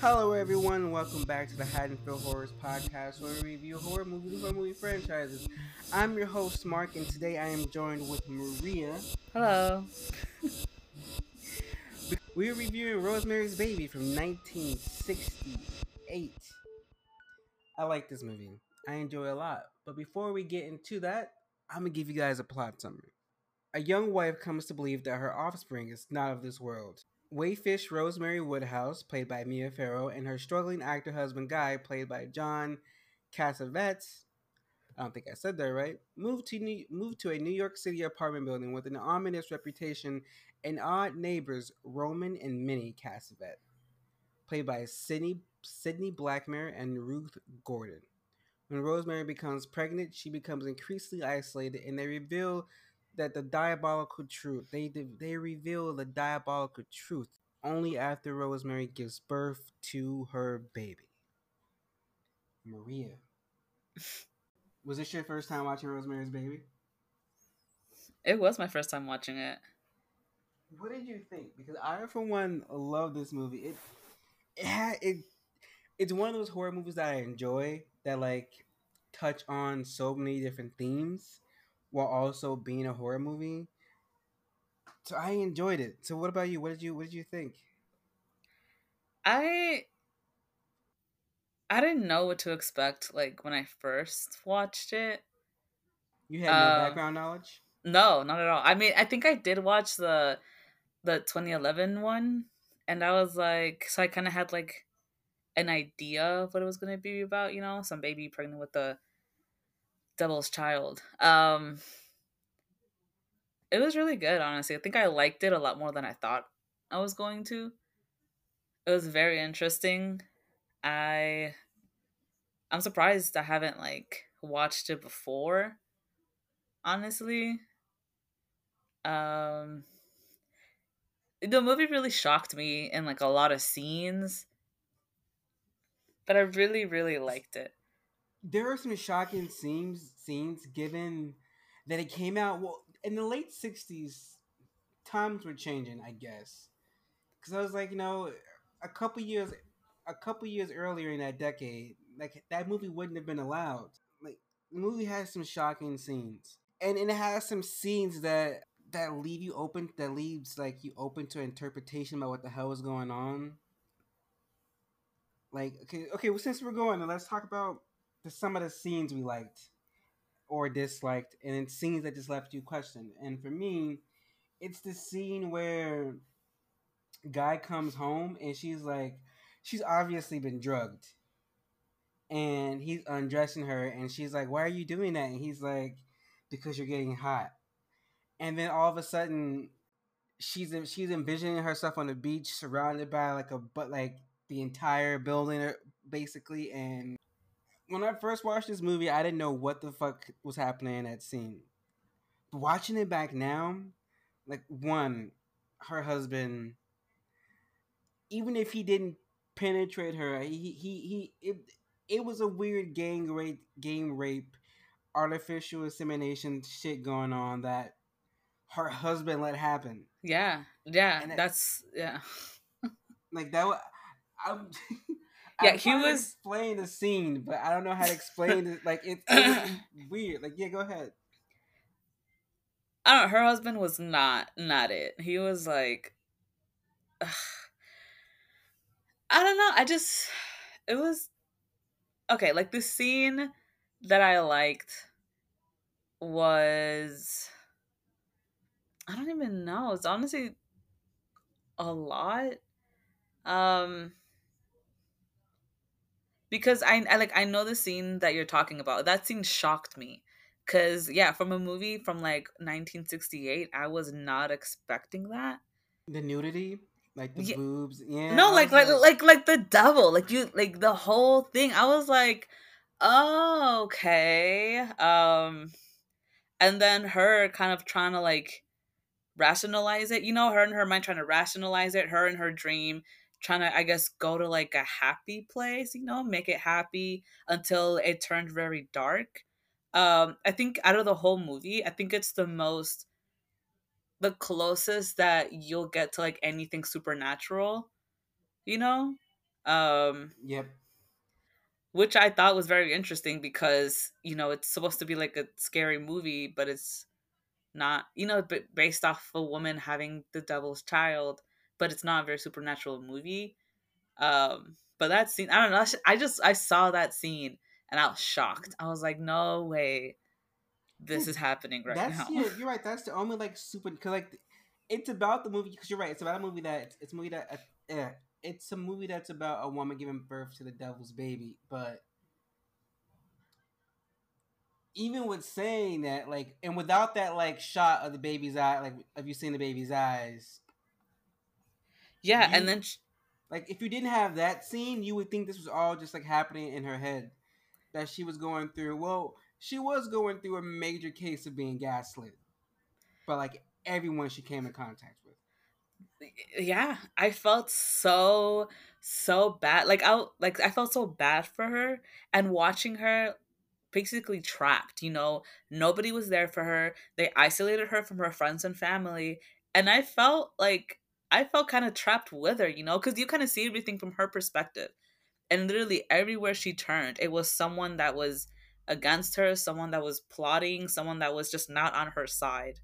Hello, everyone. Welcome back to the Haddonfield Horrors podcast, where we review horror movies and movie franchises. I'm your host, Mark, and today I am joined with Maria. Hello. We're reviewing Rosemary's Baby from 1968. I like this movie. I enjoy it a lot. But before we get into that, I'm gonna give you guys a plot summary. A young wife comes to believe that her offspring is not of this world. Wayfish Rosemary Woodhouse, played by Mia Farrow, and her struggling actor husband Guy, played by John Cassavetes, I don't think I said that right, moved to New- moved to a New York City apartment building with an ominous reputation and odd neighbors Roman and Minnie Castevet, played by Sidney Sidney Blackmer and Ruth Gordon. When Rosemary becomes pregnant, she becomes increasingly isolated, and they reveal that the diabolical truth they they reveal the diabolical truth only after Rosemary gives birth to her baby. Maria, was this your first time watching Rosemary's Baby? It was my first time watching it. What did you think? Because I, for one, love this movie. It it had it. It's one of those horror movies that I enjoy that like touch on so many different themes while also being a horror movie. So I enjoyed it. So what about you? What did you what did you think? I I didn't know what to expect like when I first watched it. You had no Um, background knowledge? No, not at all. I mean, I think I did watch the the 2011 one and I was like so I kind of had like an idea of what it was going to be about, you know, some baby pregnant with the devil's child. Um it was really good, honestly. I think I liked it a lot more than I thought I was going to. It was very interesting. I I'm surprised I haven't like watched it before. Honestly. Um the movie really shocked me in like a lot of scenes. But I really, really liked it. There are some shocking scenes scenes given that it came out well in the late '60s. Times were changing, I guess, because I was like, you know, a couple years, a couple years earlier in that decade, like that movie wouldn't have been allowed. Like the movie has some shocking scenes, and, and it has some scenes that that leave you open, that leaves like you open to interpretation about what the hell is going on. Like okay, okay. Well, since we're going, let's talk about the, some of the scenes we liked or disliked, and then scenes that just left you questioned. And for me, it's the scene where guy comes home and she's like, she's obviously been drugged, and he's undressing her, and she's like, "Why are you doing that?" And he's like, "Because you're getting hot." And then all of a sudden, she's she's envisioning herself on the beach, surrounded by like a but like the entire building, basically, and when I first watched this movie, I didn't know what the fuck was happening in that scene. But watching it back now, like one, her husband, even if he didn't penetrate her, he he he it it was a weird gang rape, game rape, artificial insemination shit going on that her husband let happen. Yeah. Yeah. And it- that's yeah. Like that. I'm. Yeah, I'm he was- explain the scene, but I don't know how to explain it. Like it, it was weird. Like yeah, go ahead. I don't know, her husband was not not it. He was like ugh. I don't know. I just it was okay, like the scene that I liked was I don't even know. It's honestly a lot. Um because I, I like I know the scene that you're talking about. That scene shocked me. Cause yeah, from a movie from like 1968, I was not expecting that. The nudity, like the Yeah. boobs. Yeah. no, I like like like like the devil, like you like the whole thing. I was like, oh okay. Um, and then her kind of trying to like rationalize it. You know, her and her mind trying to rationalize it. Her and her dream trying to, I guess, go to like a happy place. You know, make it happy until it turned very dark. Um, I think out of the whole movie, I think it's the most the closest that you'll get to like anything supernatural, you know? Um, yep. Which I thought was very interesting because you know it's supposed to be like a scary movie, but it's not. You know, but based off a woman having the devil's child, but it's not a very supernatural movie. Um, but that scene, I don't know. I just I saw that scene and I was shocked. I was like, no way, this is happening right that's, now. Yeah, you're right. That's the only like super because like it's about the movie because you're right. It's about a movie that it's a movie that uh, yeah, it's a movie that's about a woman giving birth to the devil's baby. But even with saying that, like, and without that like shot of the baby's eye, like, have you seen the baby's eyes? Yeah, you, and then she, like if you didn't have that scene, you would think this was all just like happening in her head that she was going through. Well, she was going through a major case of being gaslit, but like everyone she came in contact with. Yeah, I felt so so bad. Like I like I felt so bad for her and watching her basically trapped, you know, nobody was there for her. They isolated her from her friends and family, and I felt like I felt kind of trapped with her, you know, because you kind of see everything from her perspective. And literally everywhere she turned, it was someone that was against her, someone that was plotting, someone that was just not on her side.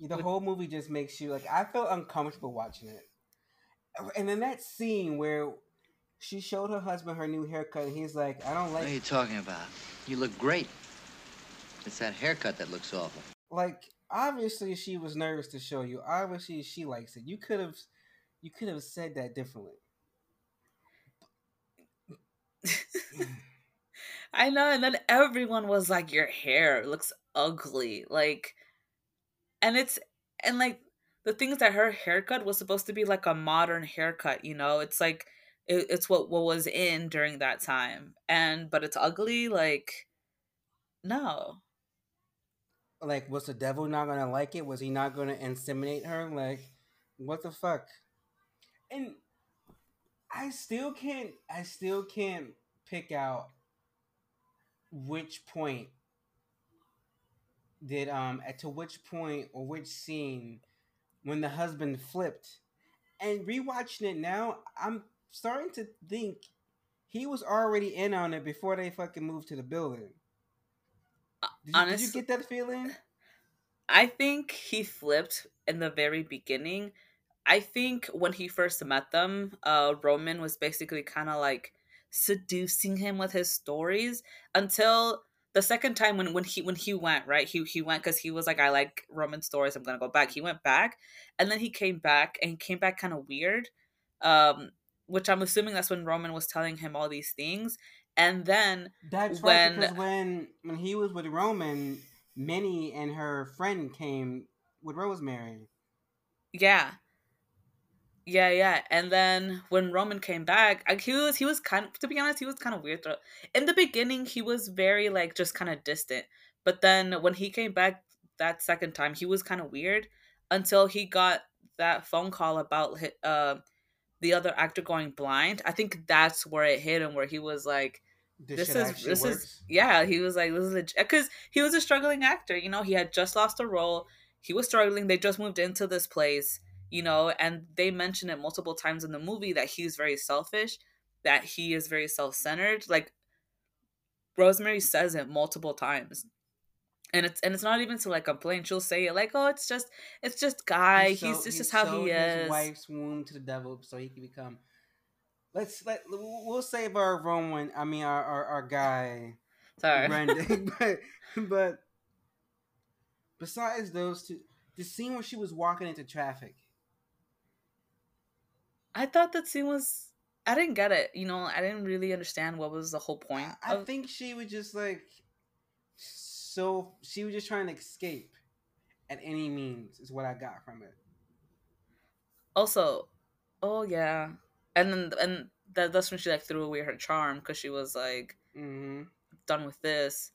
The whole movie just makes you like I felt uncomfortable watching it. And then that scene where she showed her husband her new haircut and he's like, I don't like What are you talking about? You look great. It's that haircut that looks awful. Like obviously she was nervous to show you. Obviously she likes it. You could have you could have said that differently. I know, and then everyone was like, Your hair looks ugly. Like and it's and like the things that her haircut was supposed to be like a modern haircut, you know? It's like it, it's what what was in during that time. And but it's ugly, like no like was the devil not gonna like it? Was he not gonna inseminate her? Like, what the fuck? And I still can't I still can't pick out which point did um at to which point or which scene when the husband flipped and rewatching it now i'm starting to think he was already in on it before they fucking moved to the building did you, Honestly, did you get that feeling? I think he flipped in the very beginning. I think when he first met them, uh, Roman was basically kind of like seducing him with his stories until the second time when when he when he went right he he went because he was like I like Roman stories I'm gonna go back he went back and then he came back and he came back kind of weird um which I'm assuming that's when Roman was telling him all these things and then that's when, right because when when he was with Roman, Minnie and her friend came with Rosemary. Yeah. Yeah, yeah. And then when Roman came back, like, he was he was kind of to be honest, he was kind of weird. In the beginning, he was very like just kind of distant. But then when he came back that second time, he was kind of weird until he got that phone call about uh, the other actor going blind. I think that's where it hit him, where he was like, this, this is this works. is yeah he was like this is because he was a struggling actor you know he had just lost a role he was struggling they just moved into this place you know and they mention it multiple times in the movie that he's very selfish that he is very self-centered like rosemary says it multiple times and it's and it's not even to like complain she'll say it like oh it's just it's just guy he's, so, he's, it's just how he is his wife's womb to the devil so he can become let's let we'll save our Roman. I mean our our, our guy. Sorry, Brendan. but but besides those two, the scene where she was walking into traffic. I thought that scene was. I didn't get it. You know, I didn't really understand what was the whole point. I, of... I think she was just like so. She was just trying to escape at any means. Is what I got from it. Also, oh yeah, and then and that, that's when she like threw away her charm because she was like mm-hmm. done with this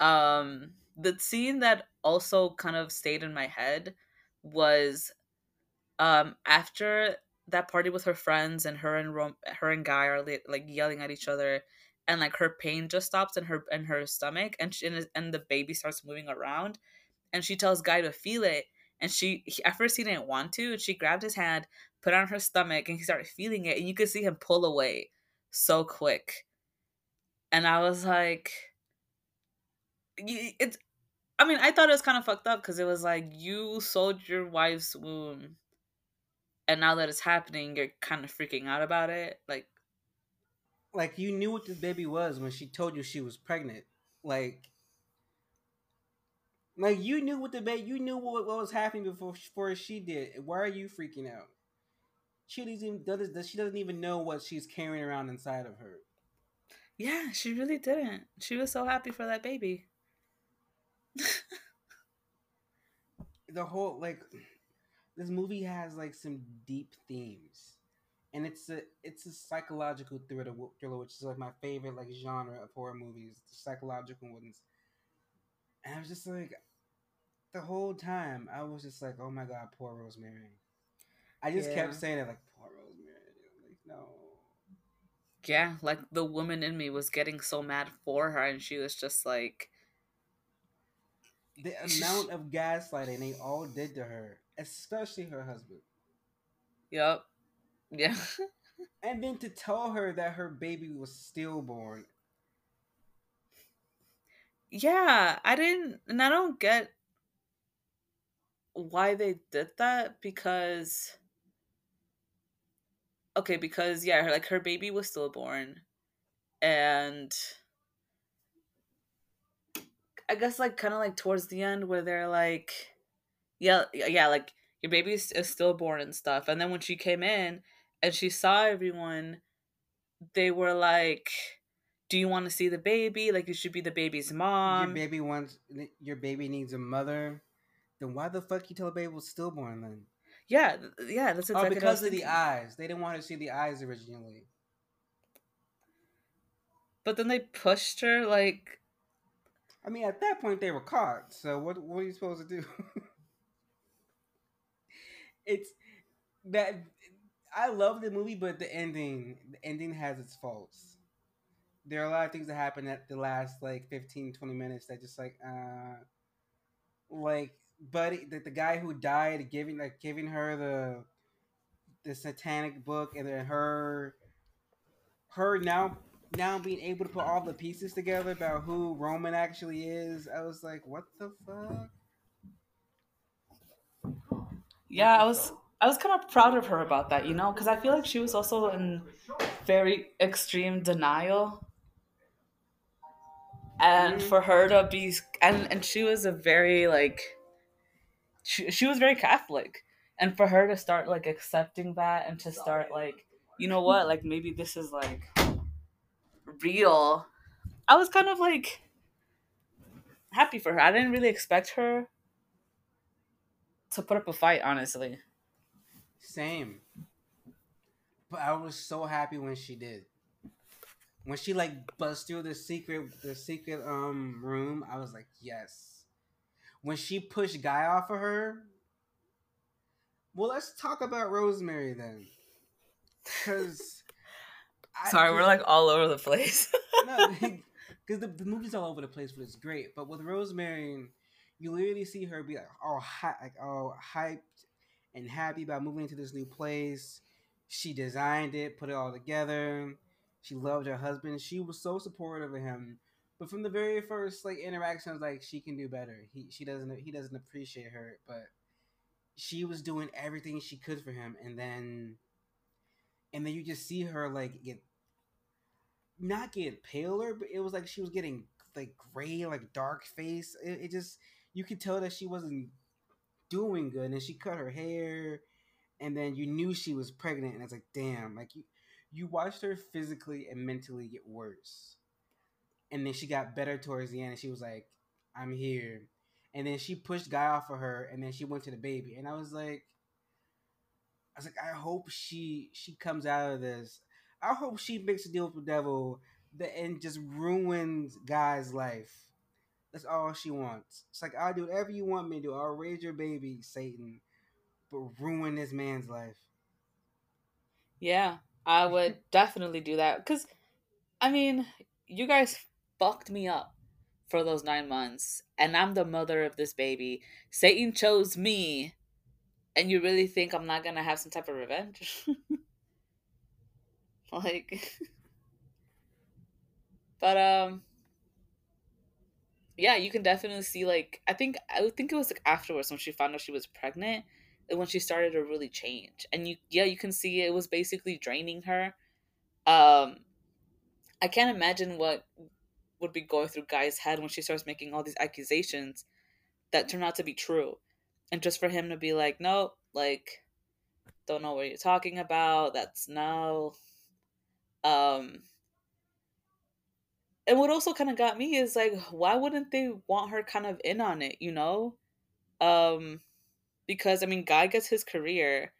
um the scene that also kind of stayed in my head was um after that party with her friends and her and Rom- her and guy are like yelling at each other and like her pain just stops in her in her stomach and she, and, and the baby starts moving around and she tells guy to feel it and she he, at first he didn't want to, and she grabbed his hand, put it on her stomach, and he started feeling it, and you could see him pull away so quick. And I was like, it's. I mean, I thought it was kind of fucked up because it was like you sold your wife's womb, and now that it's happening, you're kind of freaking out about it. Like, like you knew what this baby was when she told you she was pregnant. Like, like you knew what the baby, you knew what, what was happening before before she did. Why are you freaking out? She doesn't even does she doesn't even know what she's carrying around inside of her. Yeah, she really didn't. She was so happy for that baby. the whole like this movie has like some deep themes and it's a it's a psychological thriller, thriller which is like my favorite like genre of horror movies the psychological ones and i was just like the whole time i was just like oh my god poor rosemary i just yeah. kept saying it like poor rosemary like no yeah like the woman in me was getting so mad for her and she was just like the amount of gaslighting they all did to her, especially her husband. Yep. Yeah. and then to tell her that her baby was stillborn. Yeah, I didn't, and I don't get why they did that because. Okay, because yeah, her, like her baby was stillborn, and I guess like kind of like towards the end where they're like, yeah, yeah, like your baby is, is stillborn and stuff. And then when she came in and she saw everyone, they were like, "Do you want to see the baby? Like you should be the baby's mom. Your baby wants your baby needs a mother. Then why the fuck you tell the baby was stillborn then? Yeah, yeah, that's oh, exactly. Oh, because of the eyes. They didn't want to see the eyes originally. But then they pushed her like I mean, at that point they were caught. So what what are you supposed to do? it's that I love the movie, but the ending the ending has its faults. There are a lot of things that happen at the last like 15, 20 minutes that just like uh like buddy the, the guy who died giving like giving her the the satanic book and then her her now now being able to put all the pieces together about who Roman actually is, I was like, what the fuck? Yeah, I was I was kind of proud of her about that, you know, because I feel like she was also in very extreme denial. And mm-hmm. for her to be and and she was a very like she, she was very Catholic. And for her to start like accepting that and to start like, you know what, like maybe this is like real, I was kind of like happy for her. I didn't really expect her to put up a fight, honestly. Same. But I was so happy when she did. When she like bust through the secret the secret um room, I was like, yes. When she pushed Guy off of her, well, let's talk about Rosemary then. Because Sorry, we're like all over the place. no, because the, the movie's all over the place, but it's great. But with Rosemary, you literally see her be like all hi- like all hyped and happy about moving into this new place. She designed it, put it all together. She loved her husband. She was so supportive of him. But from the very first like interaction, I was like, she can do better. He she doesn't he doesn't appreciate her, but she was doing everything she could for him, and then and then you just see her like get not get paler, but it was like she was getting like gray, like dark face. It, it just you could tell that she wasn't doing good, and she cut her hair, and then you knew she was pregnant, and it's like, damn, like you you watched her physically and mentally get worse, and then she got better towards the end, and she was like, I'm here, and then she pushed guy off of her, and then she went to the baby, and I was like. I was like, I hope she she comes out of this. I hope she makes a deal with the devil that and just ruins guy's life. That's all she wants. It's like I'll do whatever you want me to do. I'll raise your baby, Satan, but ruin this man's life. Yeah, I would definitely do that because, I mean, you guys fucked me up for those nine months, and I'm the mother of this baby. Satan chose me, and you really think I'm not gonna have some type of revenge? like, but um, yeah, you can definitely see like I think I think it was like afterwards when she found out she was pregnant when she started to really change. And you yeah, you can see it was basically draining her. Um I can't imagine what would be going through Guy's head when she starts making all these accusations that turn out to be true. And just for him to be like, no, like, don't know what you're talking about. That's no. Um, and what also kind of got me is like, why wouldn't they want her kind of in on it, you know? Um, because I mean, Guy gets his career,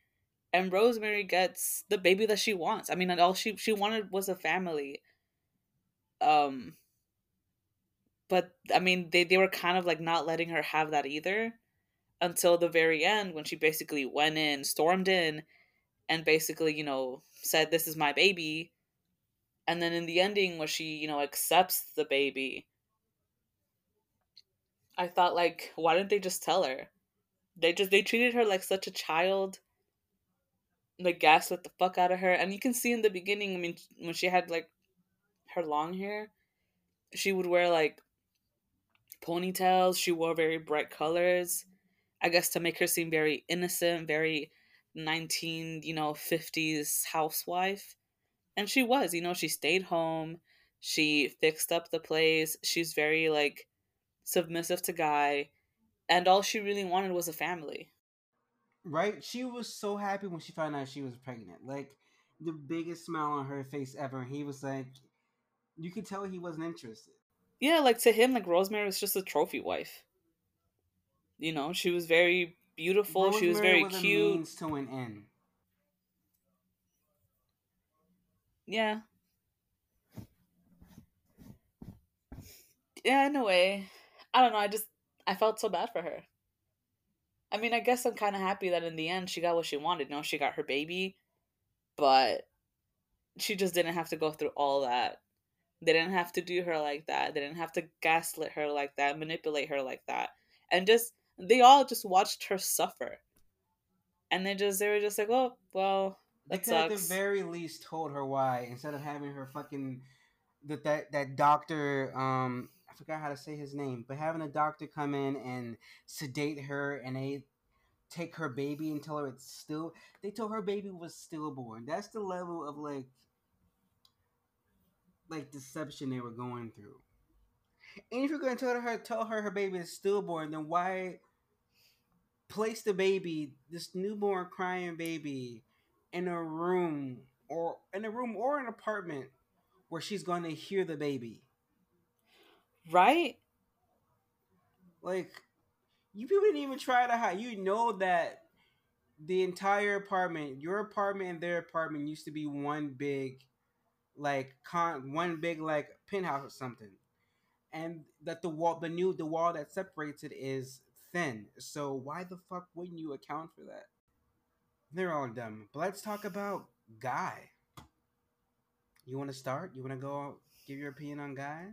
and Rosemary gets the baby that she wants. I mean, and all she she wanted was a family. Um, but I mean, they they were kind of like not letting her have that either, until the very end when she basically went in, stormed in, and basically you know said, "This is my baby." And then in the ending, where she, you know, accepts the baby, I thought, like, why didn't they just tell her? They just they treated her like such a child. They gaslit the fuck out of her, and you can see in the beginning. I mean, when she had like her long hair, she would wear like ponytails. She wore very bright colors. I guess to make her seem very innocent, very 19, you know, 50s housewife. And she was, you know, she stayed home. She fixed up the place. She's very like submissive to Guy and all she really wanted was a family. Right? She was so happy when she found out she was pregnant. Like the biggest smile on her face ever. He was like, you could tell he wasn't interested. Yeah, like to him, like Rosemary was just a trophy wife. You know, she was very beautiful. Rosemary she was very was cute. A means to an end. Yeah. Yeah, in a way. I don't know. I just I felt so bad for her. I mean, I guess I'm kind of happy that in the end she got what she wanted. No, she got her baby, but she just didn't have to go through all that. They didn't have to do her like that. They didn't have to gaslit her like that, manipulate her like that. And just, they all just watched her suffer. And they just, they were just like, oh, well, that they could at the very least told her why instead of having her fucking that that that doctor um I forgot how to say his name, but having a doctor come in and sedate her and they take her baby and tell her it's still they told her baby was stillborn. That's the level of like like deception they were going through. And if you're gonna tell her tell her her baby is stillborn, then why place the baby, this newborn crying baby, in a room or in a room or an apartment where she's gonna hear the baby? Right? Like, you people didn't even try to hide. You know that the entire apartment, your apartment and their apartment, used to be one big, like con, one big like penthouse or something, and that the wall, the new, the wall that separates it is thin. So why the fuck wouldn't you account for that? They're all dumb. But let's talk about Guy. You want to start? You want to go give your opinion on Guy?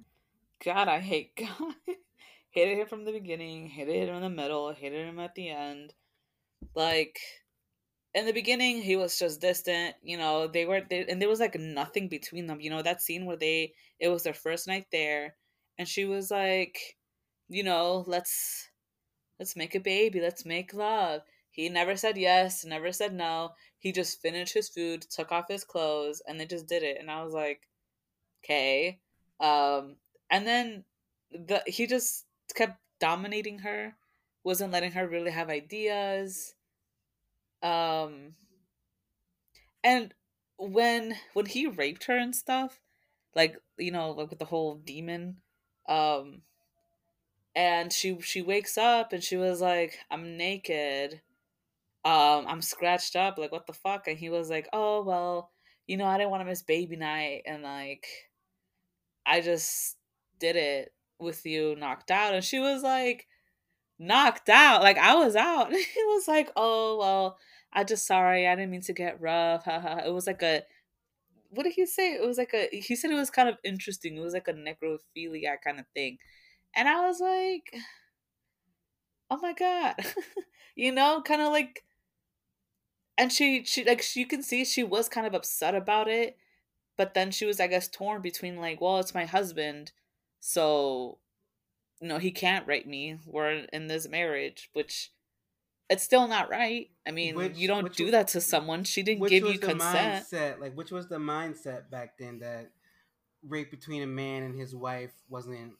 God, I hate God. hated him from the beginning, hated him in the middle, hated him at the end. Like in the beginning, he was just distant. You know, they were, they, and there was like nothing between them. You know, that scene where they, it was their first night there, and she was like, you know, let's, let's make a baby, let's make love. He never said yes, never said no. He just finished his food, took off his clothes, and they just did it. And I was like, okay. Um, and then the he just kept dominating her wasn't letting her really have ideas. Um and when when he raped her and stuff like you know like with the whole demon um and she she wakes up and she was like i'm naked. Um i'm scratched up. Like what the fuck? And he was like oh well you know i didn't want to miss baby night. And like i just did it with you knocked out and she was like knocked out. Like i was out. It was like oh well i just sorry i didn't mean to get rough it was like a what did he say? It was like a he said it was kind of interesting. It was like a necrophilia kind of thing. And I was like, oh my god. you know, kind of like and she she like she, you can see she was kind of upset about it, but then she was I guess torn between like, well, it's my husband, so you know, he can't rape me. We're in this marriage, which it's still not right. I mean, Which- you don't do wa- that to someone. She didn't give was you the consent. mindset like which was the mindset back then that rape between a man and his wife wasn't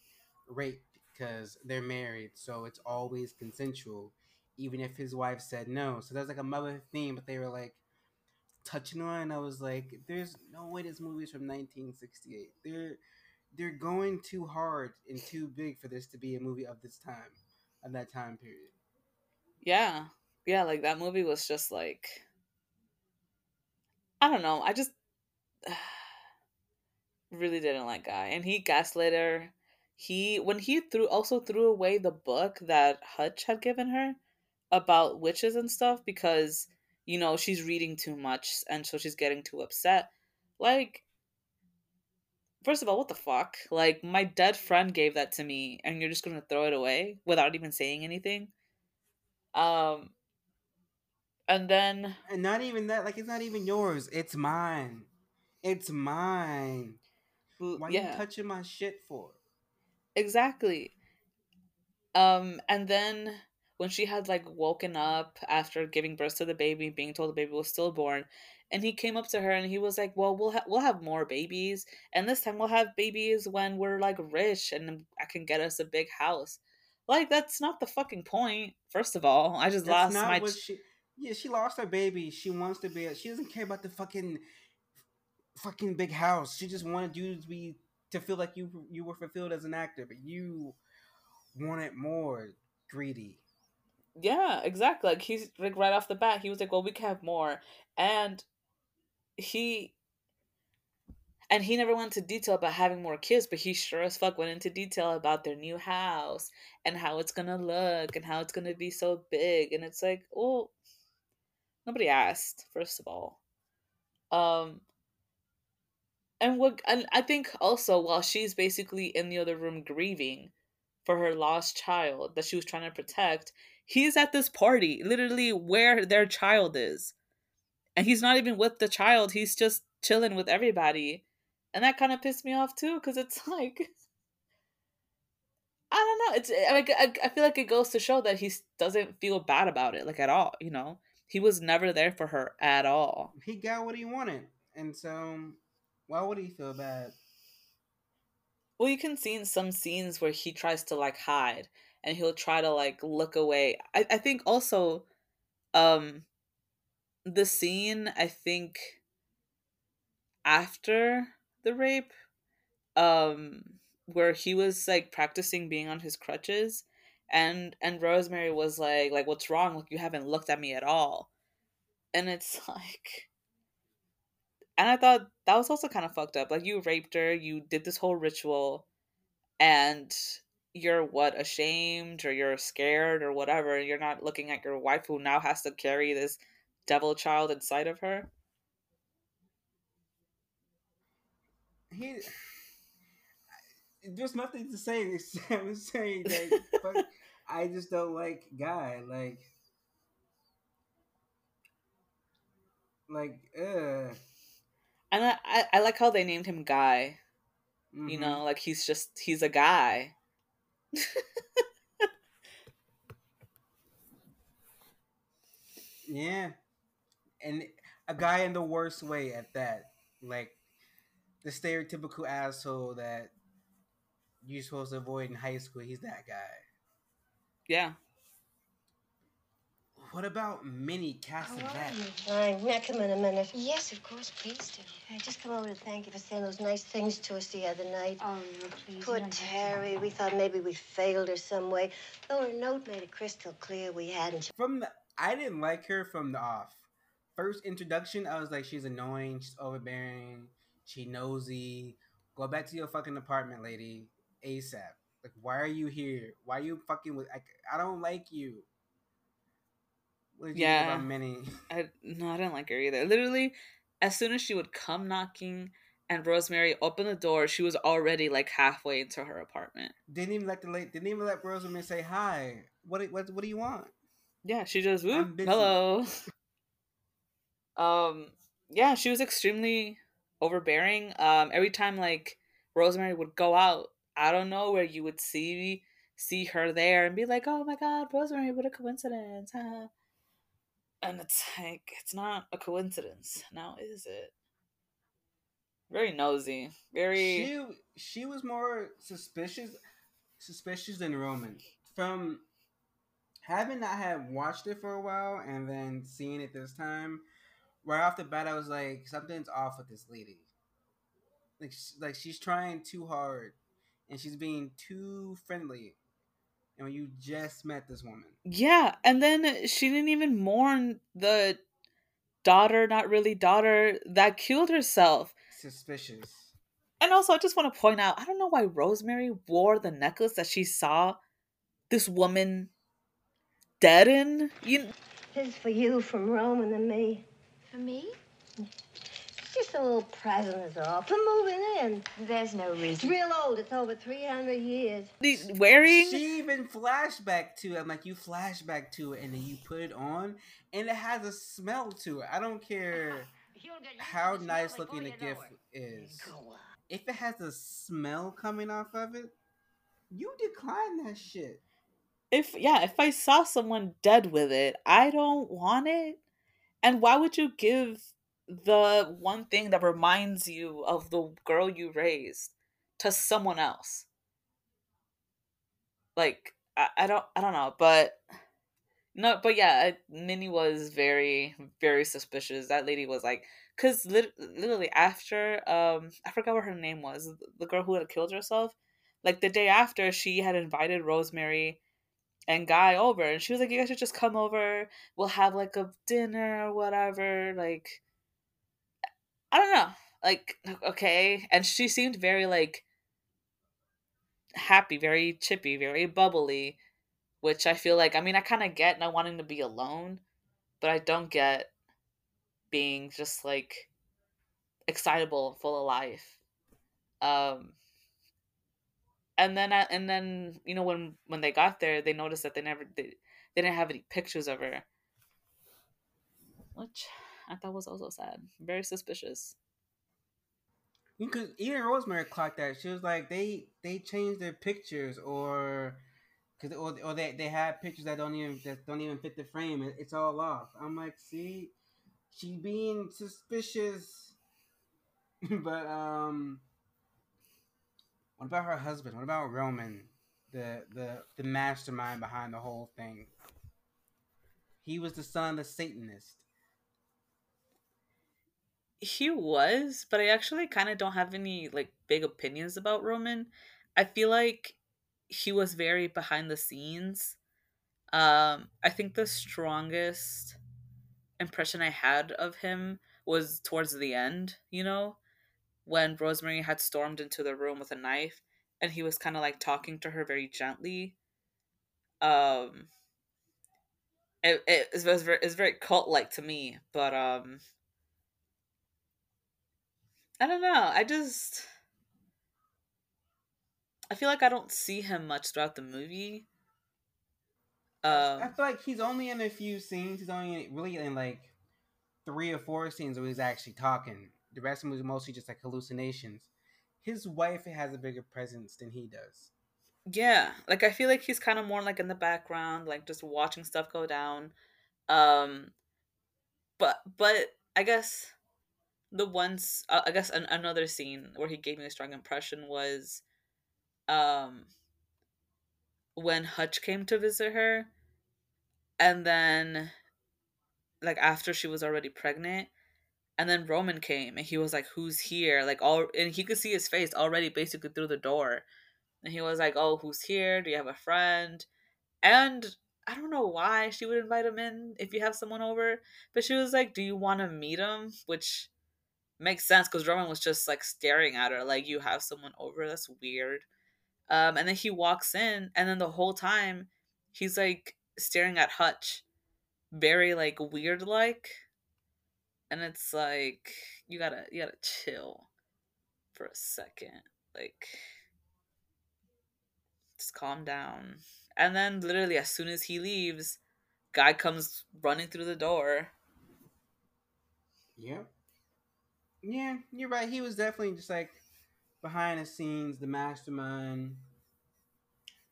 rape because they're married so it's always consensual even if his wife said no so there's like a mother theme but they were like touching on and i was like there's no way this movie's from 1968 they're they're going too hard and too big for this to be a movie of this time of that time period Yeah. Yeah, like that movie was just like I don't know. I just really didn't like Guy. And he gaslit her. He when he threw also threw away the book that Hutch had given her about witches and stuff because you know she's reading too much and so she's getting too upset. Like First of all, what the fuck? Like my dead friend gave that to me and you're just to throw it away without even saying anything? Um and then and not even that like it's not even yours it's mine it's mine why yeah. you touching my shit for Exactly. Um, and then when she had like woken up after giving birth to the baby, being told the baby was stillborn, and he came up to her and he was like, "Well, we'll ha- we'll have more babies, and this time we'll have babies when we're like rich and I can get us a big house." Like that's not the fucking point. First of all, I just That's lost my. ch- she. Yeah, she lost her baby. She wants to be. She doesn't care about the fucking, fucking big house. She just wanted you to be to feel like you you were fulfilled as an actor, but you wanted more. Greedy. Yeah, exactly. Like he's like right off the bat, he was like, "Well, we can have more," and he and he never went into detail about having more kids, but he sure as fuck went into detail about their new house and how it's gonna look and how it's gonna be so big. And it's like, well, nobody asked, first of all. Um, and what and I think also while she's basically in the other room grieving for her lost child that she was trying to protect, he's at this party, literally where their child is. And he's not even with the child, he's just chilling with everybody. And that kind of pissed me off too, because it's like I don't know. It's like I, I feel like it goes to show that he doesn't feel bad about it, like at all. You know, he was never there for her at all. He got what he wanted, and so why would he feel bad? Well, you can see in some scenes where he tries to like hide and he'll try to like look away. I, I think also um the scene I think after the rape um where he was like practicing being on his crutches and and Rosemary was like like what's wrong? Like you haven't looked at me at all. And it's like and I thought that was also kind of fucked up like you raped her you did this whole ritual and you're what ashamed or you're scared or whatever and you're not looking at your wife who now has to carry this devil child inside of her He. There's nothing to say except saying that fuck, I just don't like guy like. Like, uh, and I, I, I like how they named him guy you mhm. know like he's just he's a guy Yeah. And a guy in the worst way at that. Like the stereotypical asshole that you're supposed to avoid in high school. He's that guy. yeah What about Minnie How are Castevet? you? Oh, fine. May I come in a minute? Yes, of course, please do. I just come over to thank you for saying those nice things to us the other night. Oh, no, please. Poor you don't. Terry. We thought maybe we failed her some way. Though her note made it crystal clear we hadn't. From the, I didn't like her from the off. First introduction, I was like, she's annoying, she's overbearing, she nosy. Go back to your fucking apartment, lady, ASAP. Like, why are you here? Why are you fucking with? I, I don't like you. What you Yeah. Minnie? I no, I didn't like her either. Literally, as soon as she would come knocking and Rosemary opened the door, she was already like halfway into her apartment. Didn't even let the late. Didn't even let Rosemary say hi. What? do- What? What do you want? Yeah, she just whoop, hello. um, yeah, she was extremely overbearing. Um, every time like Rosemary would go out, I don't know where you would see see her there and be like, "Oh my God, Rosemary, what a coincidence!" huh?" and it's like it's not a coincidence, now is it? Very nosy, very. She she was more suspicious suspicious than Roman. From having not had watched it for a while and then seeing it this time, right off the bat I was like, something's off with this lady. Like sh- like she's trying too hard and she's being too friendly. And when you just met this woman. Yeah, and then she didn't even mourn the daughter, not really daughter, that killed herself. Suspicious. And also, I just want to point out, I don't know why Rosemary wore the necklace that she saw this woman dead in. You, This is for you from Roman and then me. For me? It's just a little present is all. For moving in. There's no reason. It's real old. It's over 300 years. the- wearing She even flashback to it. I'm like, you flashback to it and then you put it on and it has a smell to it. I don't care how nice looking the gift is. If it has a smell coming off of it, you decline that shit. if yeah, if I saw someone dead with it, I don't want it. And why would you give the one thing that reminds you of the girl you raised to someone else? Like I, I don't I don't know, but no, but yeah, Minnie was very very suspicious. That lady was like, lit- literally after um I forgot what her name was, the girl who had killed herself. Like the day after, she had invited Rosemary and Guy over, and she was like, "You guys should just come over. We'll have like a dinner or whatever." Like, I don't know, like okay. And she seemed very like happy, very chippy, very bubbly, which I feel like I mean I kind of get not wanting to be alone, but I don't get being just like excitable, full of life. Um and then I, and then you know when when they got there they noticed that they never they, they didn't have any pictures of her which i thought was also sad very suspicious Because even Rosemary clocked that. She was like, they they changed their pictures, or cause, or, or they, they have pictures that don't even that don't even fit the frame. It, it's all off. I'm like, see, she being suspicious. but um, what about her husband? What about Roman, the the the mastermind behind the whole thing? He was the son of the Satanist. he was but i actually kind of don't have any like big opinions about roman i feel like he was very behind the scenes um i think the strongest impression i had of him was towards the end you know when rosemary had stormed into the room with a knife and he was kind of like talking to her very gently um it, it, it was very, it's very cult like to me but um I don't know. I just I feel like I don't see him much throughout the movie. I Um feel like he's only in a few scenes. He's only in, really in like three or four scenes where he's actually talking. The rest of them was mostly just like hallucinations. His wife has a bigger presence than he does. yeah, like I feel like he's kind of more like in the background, like just watching stuff go down. Um but but I guess the once uh, I guess an, another scene where he gave me a strong impression was um when Hutch came to visit her and then like after she was already pregnant and then roman came and he was like who's here? Like all and he could see his face already basically through the door. And he was like oh who's here? Do you have a friend? And i don't know why she would invite him in if you have someone over but she was like do you want to meet him? Which makes sense because roman was just like staring at her like you have someone over? That's weird. Um and then he walks in and then the whole time he's like staring at hutch very like weird like and it's like you gotta you gotta chill for a second. Like, just calm down. And then, literally, as soon as he leaves, guy comes running through the door. Yep. Yeah, you're right. He was definitely just like behind the scenes, the mastermind,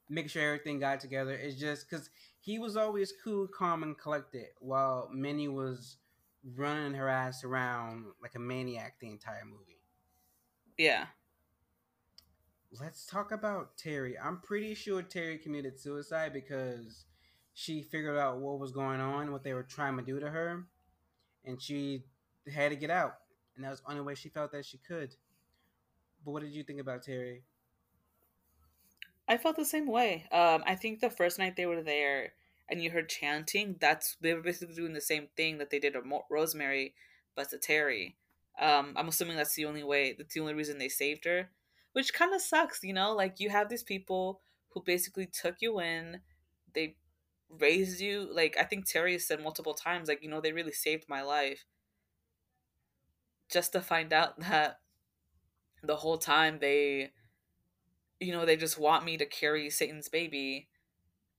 making sure everything got together. It's just because he was always cool, calm, and collected, while Minnie was running her ass around like a maniac the entire movie. Yeah. Let's talk about Terry. I'm pretty sure Terry committed suicide because she figured out what was going on, what they were trying to do to her, and she had to get out. And that was the only way she felt that she could. But what did you think about Terry? I felt the same way. Um, I think the first night they were there and you heard chanting, that's they were basically doing the same thing that they did Mo- Rosemary, but to Terry. Um, I'm assuming that's the only way. That's the only reason they saved her, which kind of sucks, you know. Like you have these people who basically took you in, they raised you. Like I think Terry said multiple times, like you know, they really saved my life. Just to find out that the whole time they you know they just want me to carry satan's baby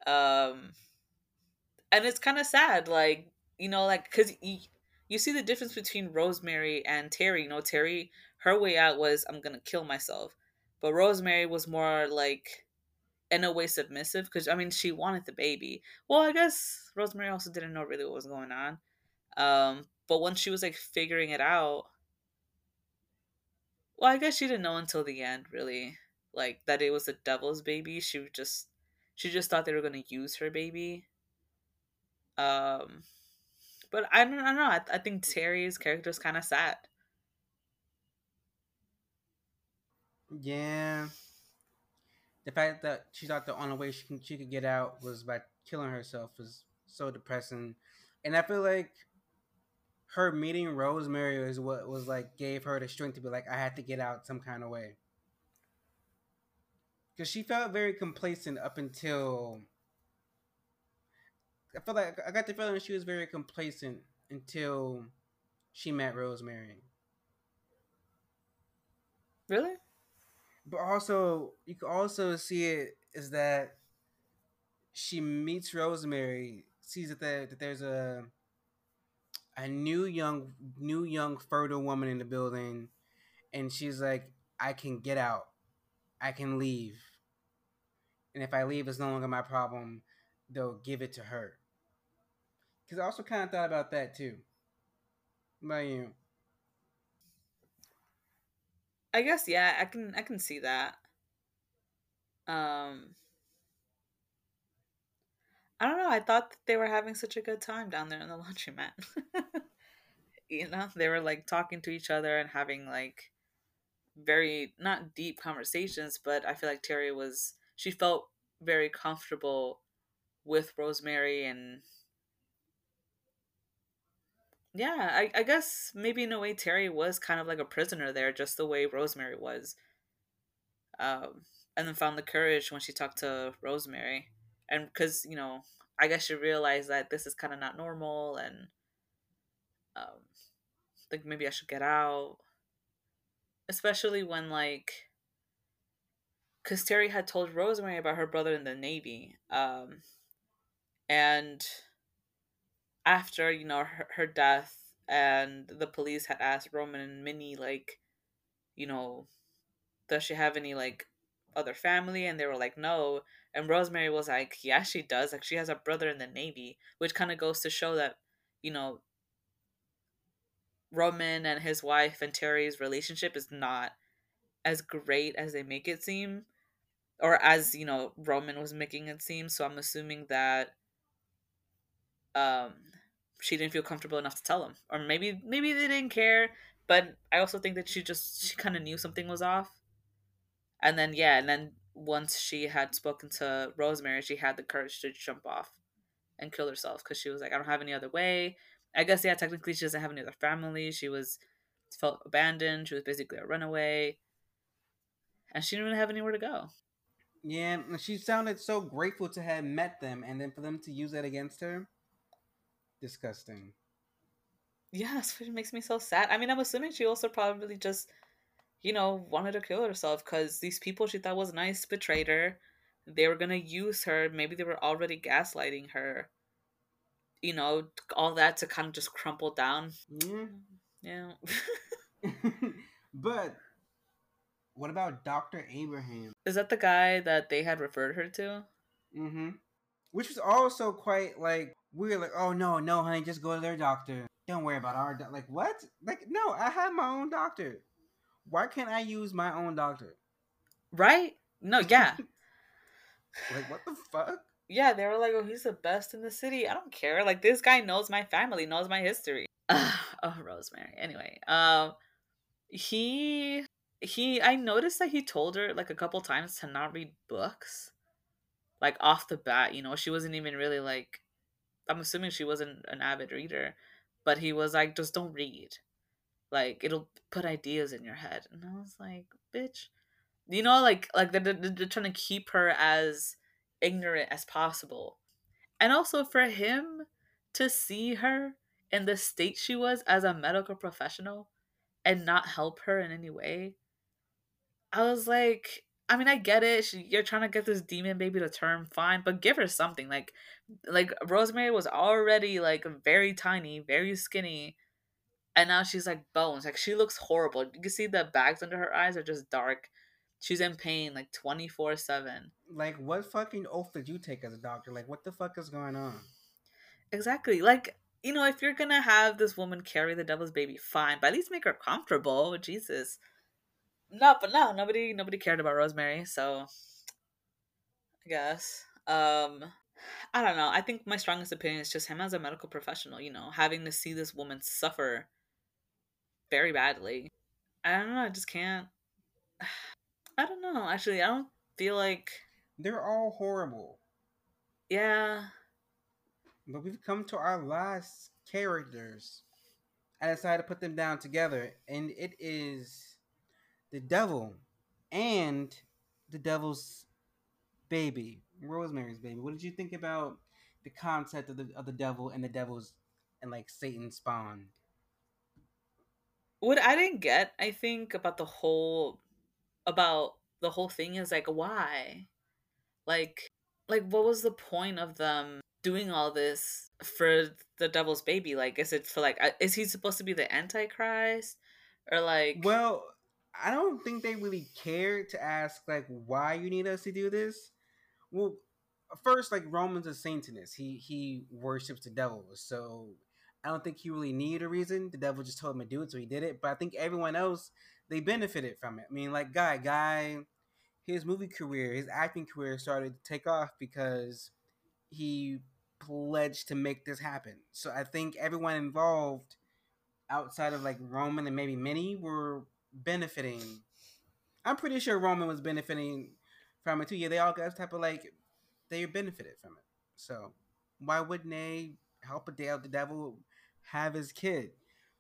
um and it's kind of sad like you know like because you, you see the difference between rosemary and terry you know terry her way out was i'm gonna kill myself but rosemary was more like in a way submissive because i mean she wanted the baby well i guess rosemary also didn't know really what was going on um but once she was like figuring it out well, I guess she didn't know until the end, really, like that it was the devil's baby. She just she just thought they were gonna use her baby. Um, but I don't, I don't know. I, I think Terry's character is kind of sad. Yeah. The fact that she thought the only way she can, she could get out was by killing herself was so depressing, and I feel like her meeting Rosemary is what was like gave her the strength to be like I had to get out some kind of way. Cuz she felt very complacent up until I feel like I got the feeling she was very complacent until she met Rosemary. Really? But also, you can also see it is that she meets Rosemary, sees that, there, that there's a a new young new young fertile woman in the building and she's like i can get out i can leave and if i leave it's no longer my problem they'll give it to her because i also kind of thought about that too about you i guess yeah i can i can see that um I don't know. I thought they were having such a good time down there in the laundromat. you know, they were like talking to each other and having like very not deep conversations, but I feel like Terry was she felt very comfortable with Rosemary and yeah, I, I guess maybe in a way Terry was kind of like a prisoner there, just the way Rosemary was. Um, and then found the courage when she talked to Rosemary and because you know i guess she realized that this is kind of not normal and um like maybe i should get out especially when like because terry had told rosemary about her brother in the navy um and after you know her, her death and the police had asked roman and minnie like you know does she have any like other family? And they were like no. And rosemary was like yeah she does. Like she has a brother in the navy which kind of goes to show that you know roman and his wife and terry's relationship is not as great as they make it seem or as you know roman was making it seem. So i'm assuming that um she didn't feel comfortable enough to tell him. Or maybe maybe they didn't care but i also think that she just she kind of knew something was off. And then yeah and then once she had spoken to rosemary she had the courage to jump off and kill herself because she was like i don't have any other way. I guess yeah technically she doesn't have any other family. She was felt abandoned. She was basically a runaway. And she didn't even have anywhere to go. Yeah she sounded so grateful to have met them and then for them to use that against her disgusting yes it makes me so sad i mean i'm assuming she also probably just you know, wanted to kill herself because these people she thought was nice betrayed her. They were gonna use her. Maybe they were already gaslighting her. You know, all that to kind of just crumple down. Yeah. Yeah. but what about Dr. Abraham? Is that the guy that they had referred her to? Mm-hmm. Which was also quite like weird, like, oh no, no, honey, just go to their doctor. Don't worry about our doc-. like what? Like, no, I have my own doctor. Why can't I use my own doctor? Right? No, yeah. like what the fuck? Yeah, they were like, oh, he's the best in the city. I don't care. Like this guy knows my family, knows my history. oh, Rosemary. Anyway, um, he he. I noticed that he told her like a couple times to not read books, like off the bat. You know, she wasn't even really like. I'm assuming she wasn't an avid reader, but he was like, just don't read. Like it'll put ideas in your head, and I was like, bitch, you know, like like they're, they're trying to keep her as ignorant as possible, and also for him to see her in the state she was as a medical professional and not help her in any way. I was like, I mean, I get it. She, you're trying to get this demon baby to turn fine, but give her something. Like, like Rosemary was already like very tiny, very skinny, and now she's like bones. Like she looks horrible. You can see the bags under her eyes are just dark. She's in pain like twenty four seven. Like, what fucking oath did you take as a doctor? Like, what the fuck is going on? Exactly. Like, you know, if you're gonna have this woman carry the devil's baby, fine, but at least make her comfortable. Jesus. No, but no, nobody nobody cared about Rosemary, so I guess. Um I don't know. I think my strongest opinion is just him as a medical professional, you know, having to see this woman suffer very badly. I don't know, I just can't I don't know. Actually, I don't feel like they're all horrible. Yeah. But we've come to our last characters. I decided to put them down together, and it is the devil and the devil's baby, Rosemary's baby. What did you think about the concept of the of the devil and the devil's and like Satan's spawn? What I didn't get, I think, about the whole about the whole thing is like why? Like like what was the point of them doing all this for the devil's baby? Like, is it for like, uh, is he supposed to be the antichrist, or like? Well, I don't think they really cared to ask like why you need us to do this. Well, first, like Roman's a Satanist. He he worships the devil, so I don't think he really needed a reason. The devil just told him to do it, so he did it. But I think everyone else they benefited from it. I mean, like guy, guy, his movie career, his acting career started to take off because he pledged to make this happen. So I think everyone involved outside of like Roman and maybe Minnie were benefiting. I'm pretty sure Roman was benefiting from it too. Yeah, they all got type of like they benefited from it. So why wouldn't they help a the devil have his kid?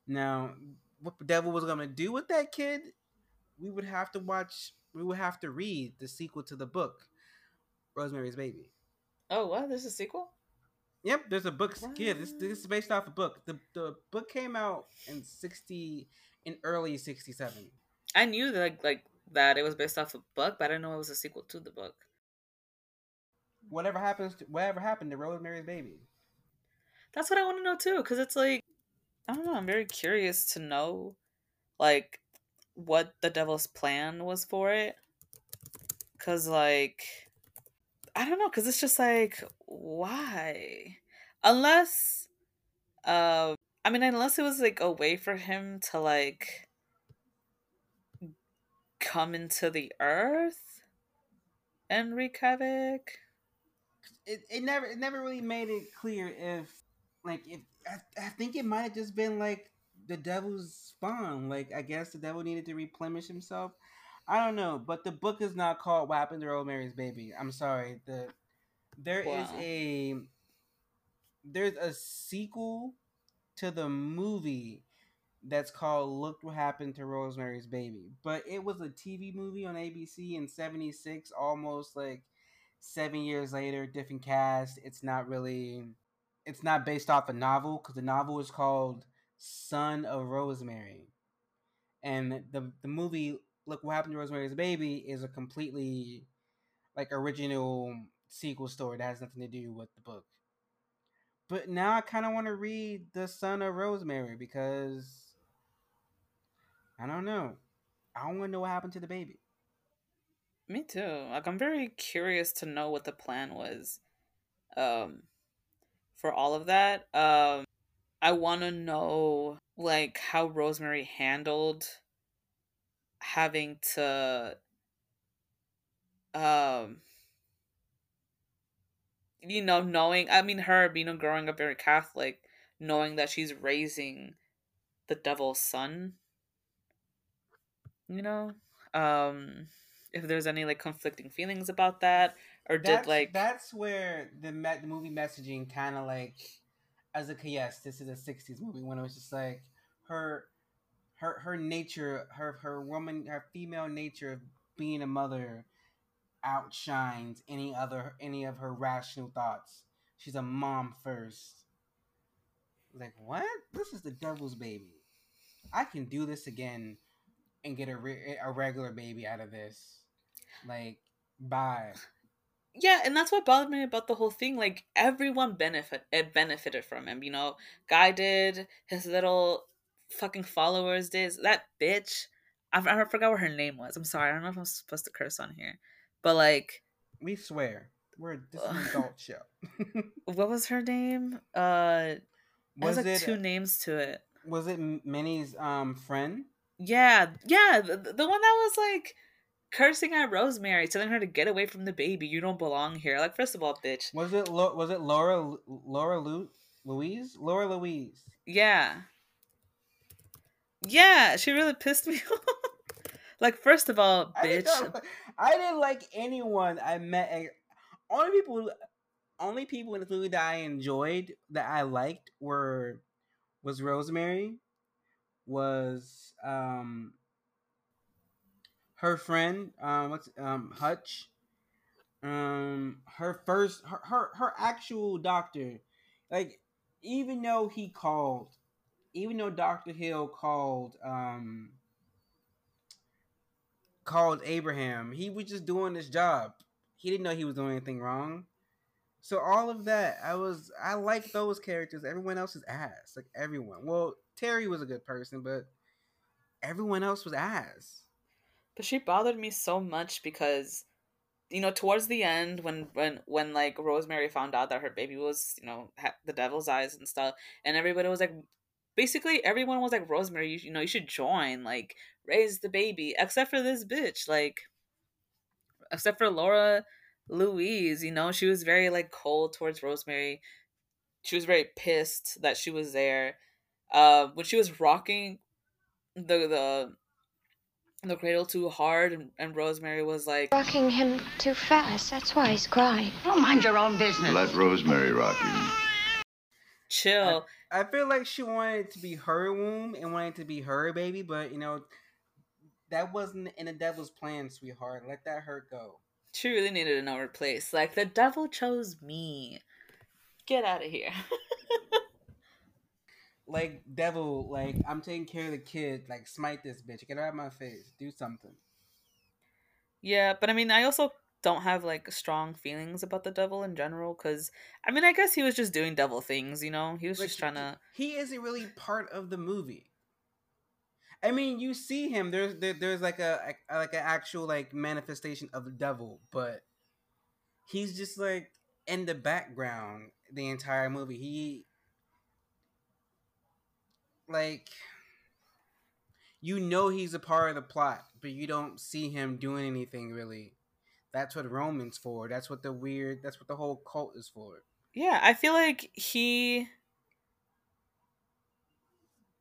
Now, what the devil was gonna do with that kid, we would have to watch. We would have to read the sequel to the book, Rosemary's Baby. Oh, what? There's a sequel? Yep, there's a book. What? Yeah, this this is based off a book. The the book came out in sixty in early sixty seven. I knew that like, like that it was based off a book, but I didn't know it was a sequel to the book. Whatever happens, to, whatever happened to Rosemary's Baby? That's what I want to know too, because it's like I don't know. I'm very curious to know, like, what the devil's plan was for it. Cause like I don't know, because it's just like, why? Unless, uh, I mean, unless it was like a way for him to like come into the earth and wreak havoc. It, it never it never really made it clear if like if I, I think it might have just been like the devil's spawn. Like I guess the devil needed to replenish himself. I don't know, but the book is not called "What Happened to Rosemary's Baby." I'm sorry. The there wow. is a there's a sequel to the movie that's called "Look What Happened to Rosemary's Baby," but it was a TV movie on ABC in '76, almost like seven years later, different cast. It's not really, it's not based off a novel because the novel is called "Son of Rosemary," and the the movie Look What Happened to Rosemary's Baby is a completely like original sequel story that has nothing to do with the book. But now I kind of want to read The Son of Rosemary because I don't know. I want to know what happened to the baby. Me too. Like I'm very curious to know what the plan was um for all of that. Um I want to know like how Rosemary handled having to um you know knowing I mean her you know growing up very Catholic knowing that she's raising the devil's son you know? Um if there's any like conflicting feelings about that or did like that's where the me- the movie messaging kind of like as a yes, this is a '60s movie when it was just like her her her nature, her her woman, her female nature of being a mother outshines any other any of her rational thoughts. She's a mom first. Like what? This is the devil's baby. I can do this again and get a re- a regular baby out of this. Like bye. yeah and that's what bothered me about the whole thing like everyone benefit it benefited from him you know guy did his little fucking followers did that bitch I, I forgot what her name was i'm sorry i don't know if i'm supposed to curse on here but like We swear. We're this is an adult show. what was her name uh was was like it two names to it was it Minnie's um friend? yeah yeah the, the one that was like cursing at rosemary telling her to get away from the baby you don't belong here like first of all bitch Was it Lo- was it Laura Laura Lu- Louise? Laura Louise. Yeah. Yeah, she really pissed me off. Like, first of all, I bitch. didn't, I didn't like anyone I met. Only people, only people in the movie that I enjoyed that I liked were was Rosemary, was um her friend, um what's um Hutch, um her first her her, her actual doctor, like even though he called, even though Doctor Hill called um called Abraham. He was just doing his job. He didn't know he was doing anything wrong. So all of that, I was I like those characters. Everyone else is ass. Like everyone. Well, Terry was a good person, but everyone else was ass. But she bothered me so much because, you know, towards the end, when when when like Rosemary found out that her baby was, you know, had the devil's eyes and stuff, and everybody was like, basically everyone was like, Rosemary, you, you know, you should join, like, raise the baby, except for this bitch, like, except for Laura Louise, you know, she was very like cold towards Rosemary. She was very pissed that she was there. Uh, when she was rocking the the the cradle too hard, and, and Rosemary was like, Rocking him too fast. That's why he's crying. Don't mind your own business. Let Rosemary rock you. "Chill." I feel like she wanted it to be her womb and wanted it to be her baby, but you know, that wasn't in the devil's plan, sweetheart. Let that hurt go. She really needed another place. Like the devil chose me. Get out of here. Like devil, like I'm taking care of the kid. Like smite this bitch. Get out of my face. Do something. yeah, but I mean, I also don't have like strong feelings about the devil in general because I mean, I guess he was just doing devil things. You know, he was Like, just trying to. He isn't really part of the movie. I mean, you see him. There's there, there's like a, uh, a like an actual like manifestation of the devil, but he's just like in the background the entire movie. He like you know he's a part of the plot, but you don't see him doing anything really. That's what Roman's for. That's what the weird. That's what the whole cult is for. Yeah, I feel like he.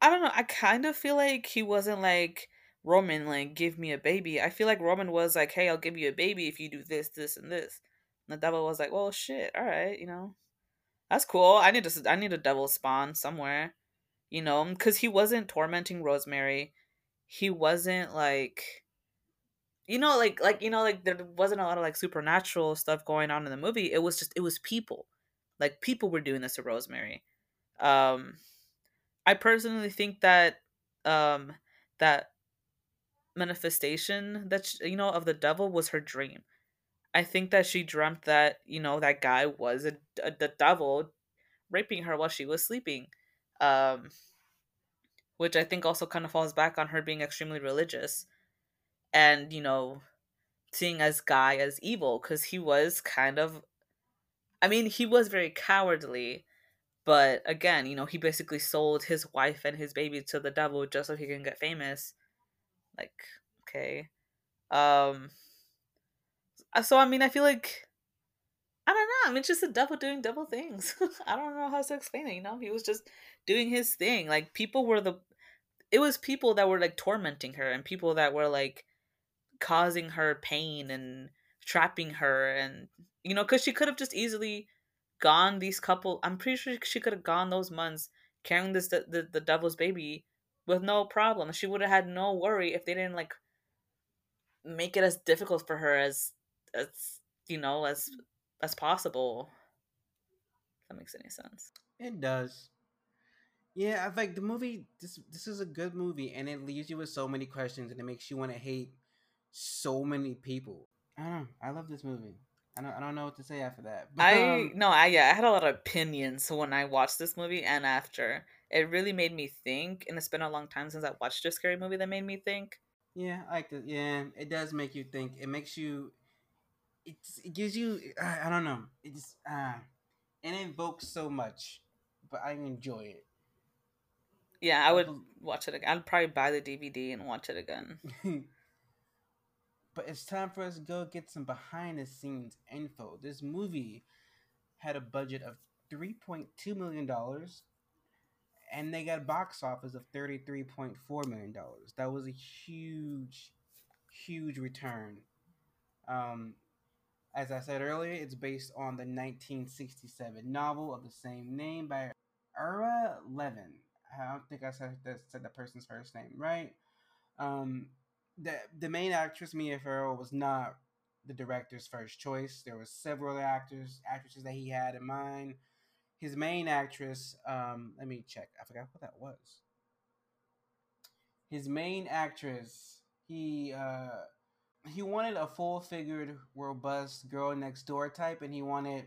I don't know. I kind of feel like he wasn't like Roman, like give me a baby. I feel like Roman was like, "Hey, I'll give you a baby if you do this, this, and this." And the devil was like, "Well, shit. All right, you know, that's cool. I need to. I need a devil spawn somewhere, you know, because he wasn't tormenting Rosemary. He wasn't like." You know, like like you know, like there wasn't a lot of like supernatural stuff going on in the movie. It was just it was people like people were doing this to rosemary um i personally think that um that manifestation that sh you know of the devil was her dream. I think that she dreamt that you know that guy was a, a the devil raping her while she was sleeping, um, which I think also kind of falls back on her being extremely religious, and you know, seeing as guy as evil because he was kind of, I mean, he was very cowardly, but again, you know, he basically sold his wife and his baby to the devil just so he can get famous. Like, okay, um uh, so I mean, I feel like I don't know. I mean, just a devil doing devil things. I don't know how to explain it. You know, he was just doing his thing. Like people were the, it was people that were like tormenting her and people that were like causing her pain and trapping her and you know because she could have just easily gone these couple i'm pretty sure she could have gone those months carrying this the, the, the devil's baby with no problem she would have had no worry if they didn't like make it as difficult for her as as you know as as possible. That makes any sense. It does. Yeah, I like the movie. This this is a good movie, and it leaves you with so many questions, and it makes you want to hate so many people. I don't know. I love this movie. I don't. I don't know what to say after that. But, I um, no. I yeah. I had a lot of opinions when I watched this movie and after. It really made me think, and it's been a long time since I watched a scary movie that made me think. Yeah, I like it. Yeah, it does make you think. It makes you it's, it gives you I, I don't know it just uh it invokes so much but i enjoy it yeah i would watch it again i'd probably buy the dvd and watch it again but it's time for us to go get some behind the scenes info this movie had a budget of 3.2 million dollars and they got a box office of 33.4 million dollars that was a huge huge return um, as I said earlier, it's based on the 1967 novel of the same name by Ira Levin. I don't think I said that, said the person's first name right. Um, the the main actress Mia Farrow was not the director's first choice. There were several actors actresses that he had in mind. His main actress, um, let me check. I forgot what that was. His main actress, he uh, he wanted a full figured, robust girl next door type, and he wanted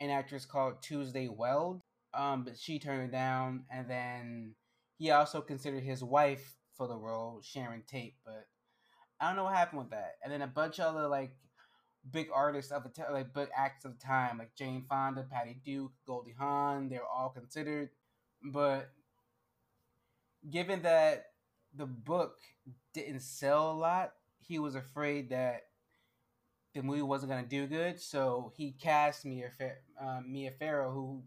an actress called Tuesday Weld. Um, but she turned it down, and then he also considered his wife for the role, Sharon Tate, but I don't know what happened with that. And then a bunch of other like big artists of the t- like big acts of the time, like Jane Fonda, Patty Duke, Goldie Hawn, they were all considered, but given that the book didn't sell a lot, he was afraid that the movie wasn't going to do good, so he cast Mia, uh, Mia Farrow, who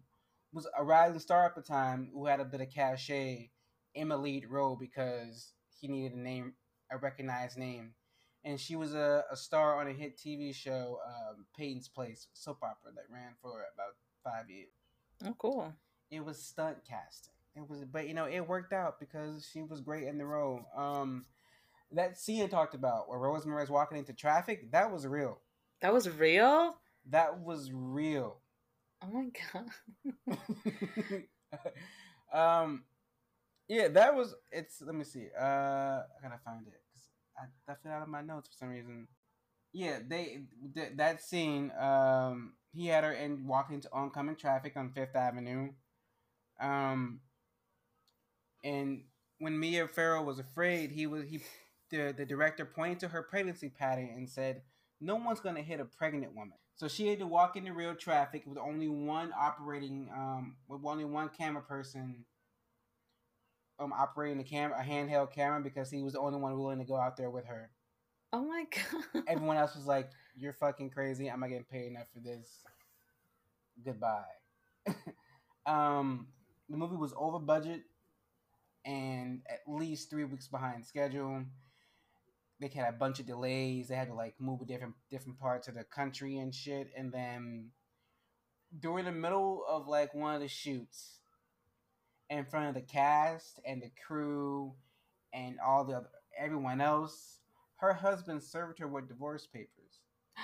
was a rising star at the time, who had a bit of cachet in a lead role because he needed a name, a recognized name. And she was a, a star on a hit TV show, um, Peyton's Place, soap opera that ran for about five years. Oh, cool. It was stunt casting. It was, but you know, it worked out because she was great in the role. Um, that scene I talked about where Rosemary's walking into traffic, that was real. That was real? That was real. Oh my god. um yeah, that was it's let me see. Uh I gotta find it I left it out of my notes for some reason. Yeah, they th- that scene um he had her in walking into oncoming traffic on 5th Avenue. Um and when Mia Farrow was afraid, he was he the, the director pointed to her pregnancy pattern and said, No one's to hit a pregnant woman. So she had to walk into real traffic with only one operating, um, with only one camera person um, operating the camera, a handheld camera, because he was the only one willing to go out there with her. Oh my god! Everyone else was like, "You're fucking crazy. I'm not getting paid enough for this. Goodbye." um, the movie was over budget and at least three weeks behind schedule they had a bunch of delays. They had to like move different different parts of the country and shit. And then during the middle of like one of the shoots, in front of the cast and the crew and all the other, everyone else, her husband served her with divorce papers.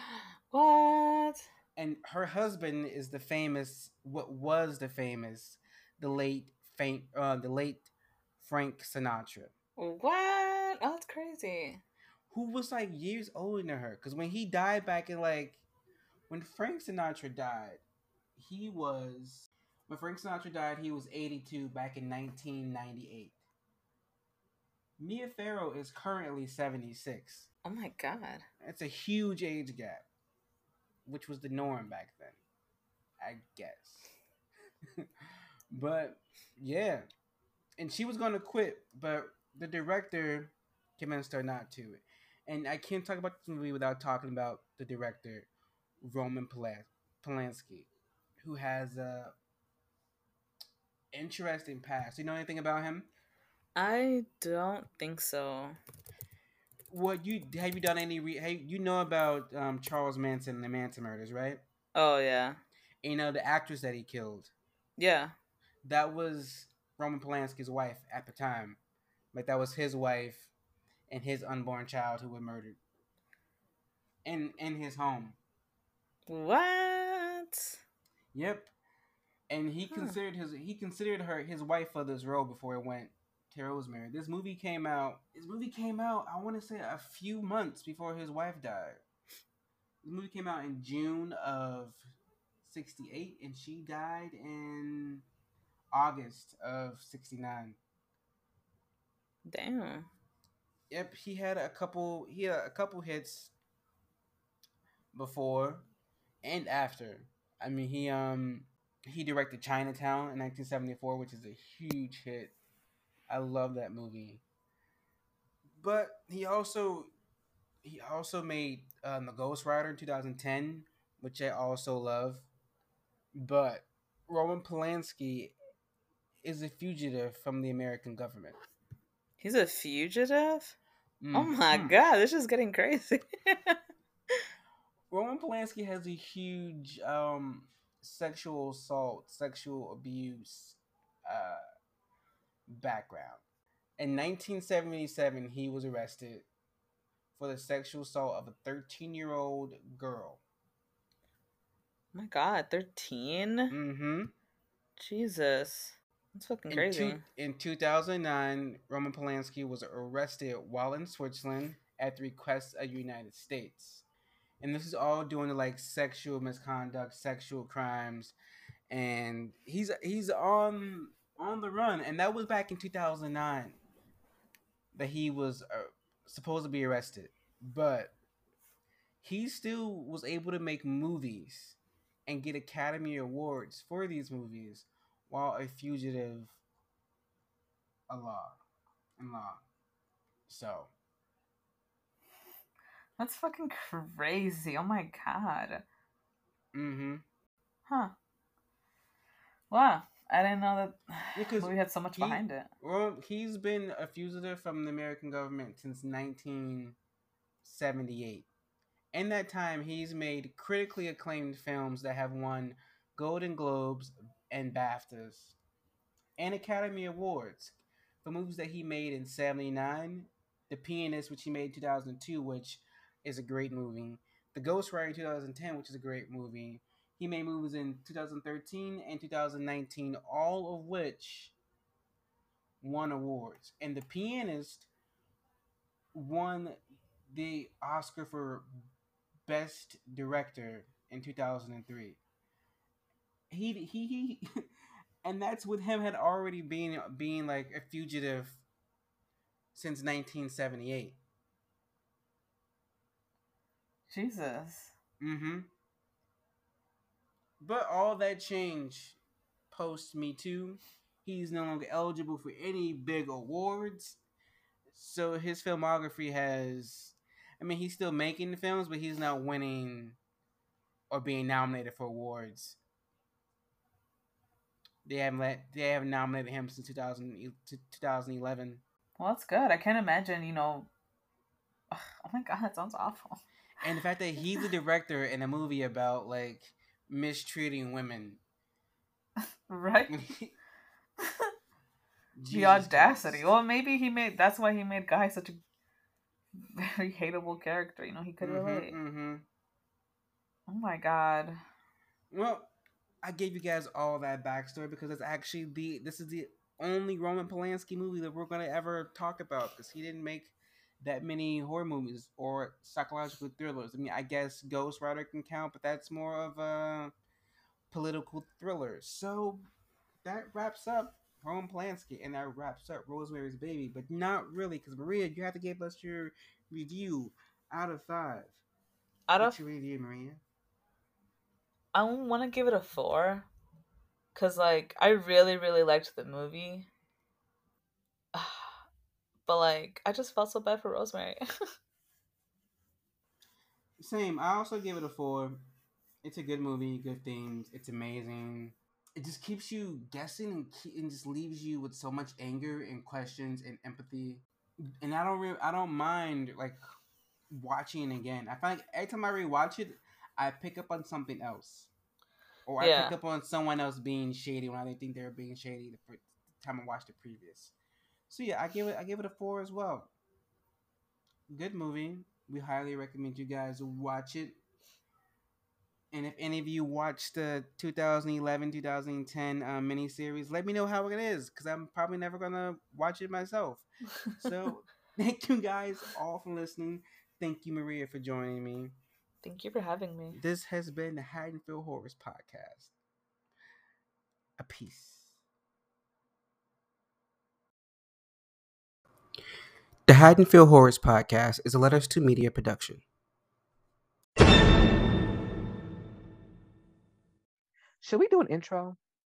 What? And her husband is the famous, what was the famous, the late, faint, uh, the late Frank Sinatra. What? Oh, that's crazy. who was like years older than her. Because when he died back in like when Frank Sinatra died, he was when Frank Sinatra died, he was 82 back in 1998. Mia Farrow is currently 76. Oh my god. That's a huge age gap, which was the norm back then, I guess. but yeah, and she was gonna quit, but the director convinced her not to. And I can't talk about this movie without talking about the director, Roman Polanski, who has a interesting past. You know anything about him? I don't think so. What you have you done any? Re, hey, you know about um, Charles Manson and the Manson murders, right? Oh yeah. And, you know the actress that he killed. Yeah. That was Roman Polanski's wife at the time. Like that was his wife and his unborn child who were murdered. In in his home. What? Yep. And he huh. considered his he considered her his wife for this role before it went to Rosemary. This movie came out. This movie came out. I want to say a few months before his wife died. This movie came out in June of '68, and she died in August of '69. Damn. Yep, he had a couple. He had a couple hits before and after. I mean, he um he directed Chinatown in 1974, which is a huge hit. I love that movie. But he also he also made um, the Ghost Writer in 2010, which I also love. But Roman Polanski is a fugitive from the American government. He's a fugitive? Mm. Oh my mm. god, this is getting crazy. Roman Polanski has a huge um, sexual assault, sexual abuse uh, background. In 1977, he was arrested for the sexual assault of a 13 year old girl. Oh my god, 13? Mm hmm. Jesus. That's fucking crazy. In, two, in 2009, Roman Polanski was arrested while in Switzerland at the request of the United States. And this is all doing like sexual misconduct, sexual crimes, and he's he's on on the run. And that was back in 2009 that he was uh, supposed to be arrested, but he still was able to make movies and get Academy Awards for these movies while a fugitive a law in law. So that's fucking crazy. Oh my god. Mm-hmm. Huh. Wow. I didn't know that because we had so much he, behind it. Well, he's been a fugitive from the American government since 1978. In that time, he's made critically acclaimed films that have won Golden Globes, and BAFTAs and Academy Awards for movies that he made in 79, The Pianist, which he made in 2002, which is a great movie, The Ghost Writer 2010, which is a great movie. He made movies in 2013 and 2019, all of which won awards. And The Pianist won the Oscar for Best Director in 2003 he he he and that's with him had already been being like a fugitive since 1978 jesus mm-hmm but all that changed post me too he's no longer eligible for any big awards so his filmography has i mean he's still making the films but he's not winning or being nominated for awards they haven't let they haven't nominated him since 2000, 2011. Well, that's good. I can't imagine, you know. Oh my god, that sounds awful. And the fact that he's the director in a movie about like mistreating women, right? the audacity. Well, maybe he made. That's why he made Guy such a very hateable character. You know, he could mm-hmm, relate. Mm-hmm. Oh my god. Well, I gave you guys all that backstory because it's actually the this is the only Roman Polanski movie that we're gonna ever talk about because he didn't make that many horror movies or psychological thrillers. I mean, I guess Ghost Writer can count, but that's more of a political thriller. So that wraps up Roman Polanski, and that wraps up Rosemary's Baby, but not really, because Maria, you have to give us your review out of five. Out What's of, your review, Maria? I want to give it a four, cause like I really really liked the movie, but like I just felt so bad for Rosemary. Same. I also give it a four. It's a good movie, good themes. It's amazing. It just keeps you guessing and, keep, and just leaves you with so much anger and questions and empathy. And I don't really, I don't mind like watching it again. I find like every time I rewatch it, I pick up on something else, or I Yeah. pick up on someone else being shady when I didn't think they were being shady the fir- time I watched the previous. So yeah, I gave it, I give it a four as well. Good movie. We highly recommend you guys watch it. And if any of you watched the 2011 2010 uh, miniseries, let me know how it is because I'm probably never gonna watch it myself. So thank you guys all for listening. Thank you, Maria, for joining me. Thank you for having me. This has been the Haddonfield Horrors podcast. A peace. The Haddonfield Horrors podcast is a Letters to Media production. Should we do an intro?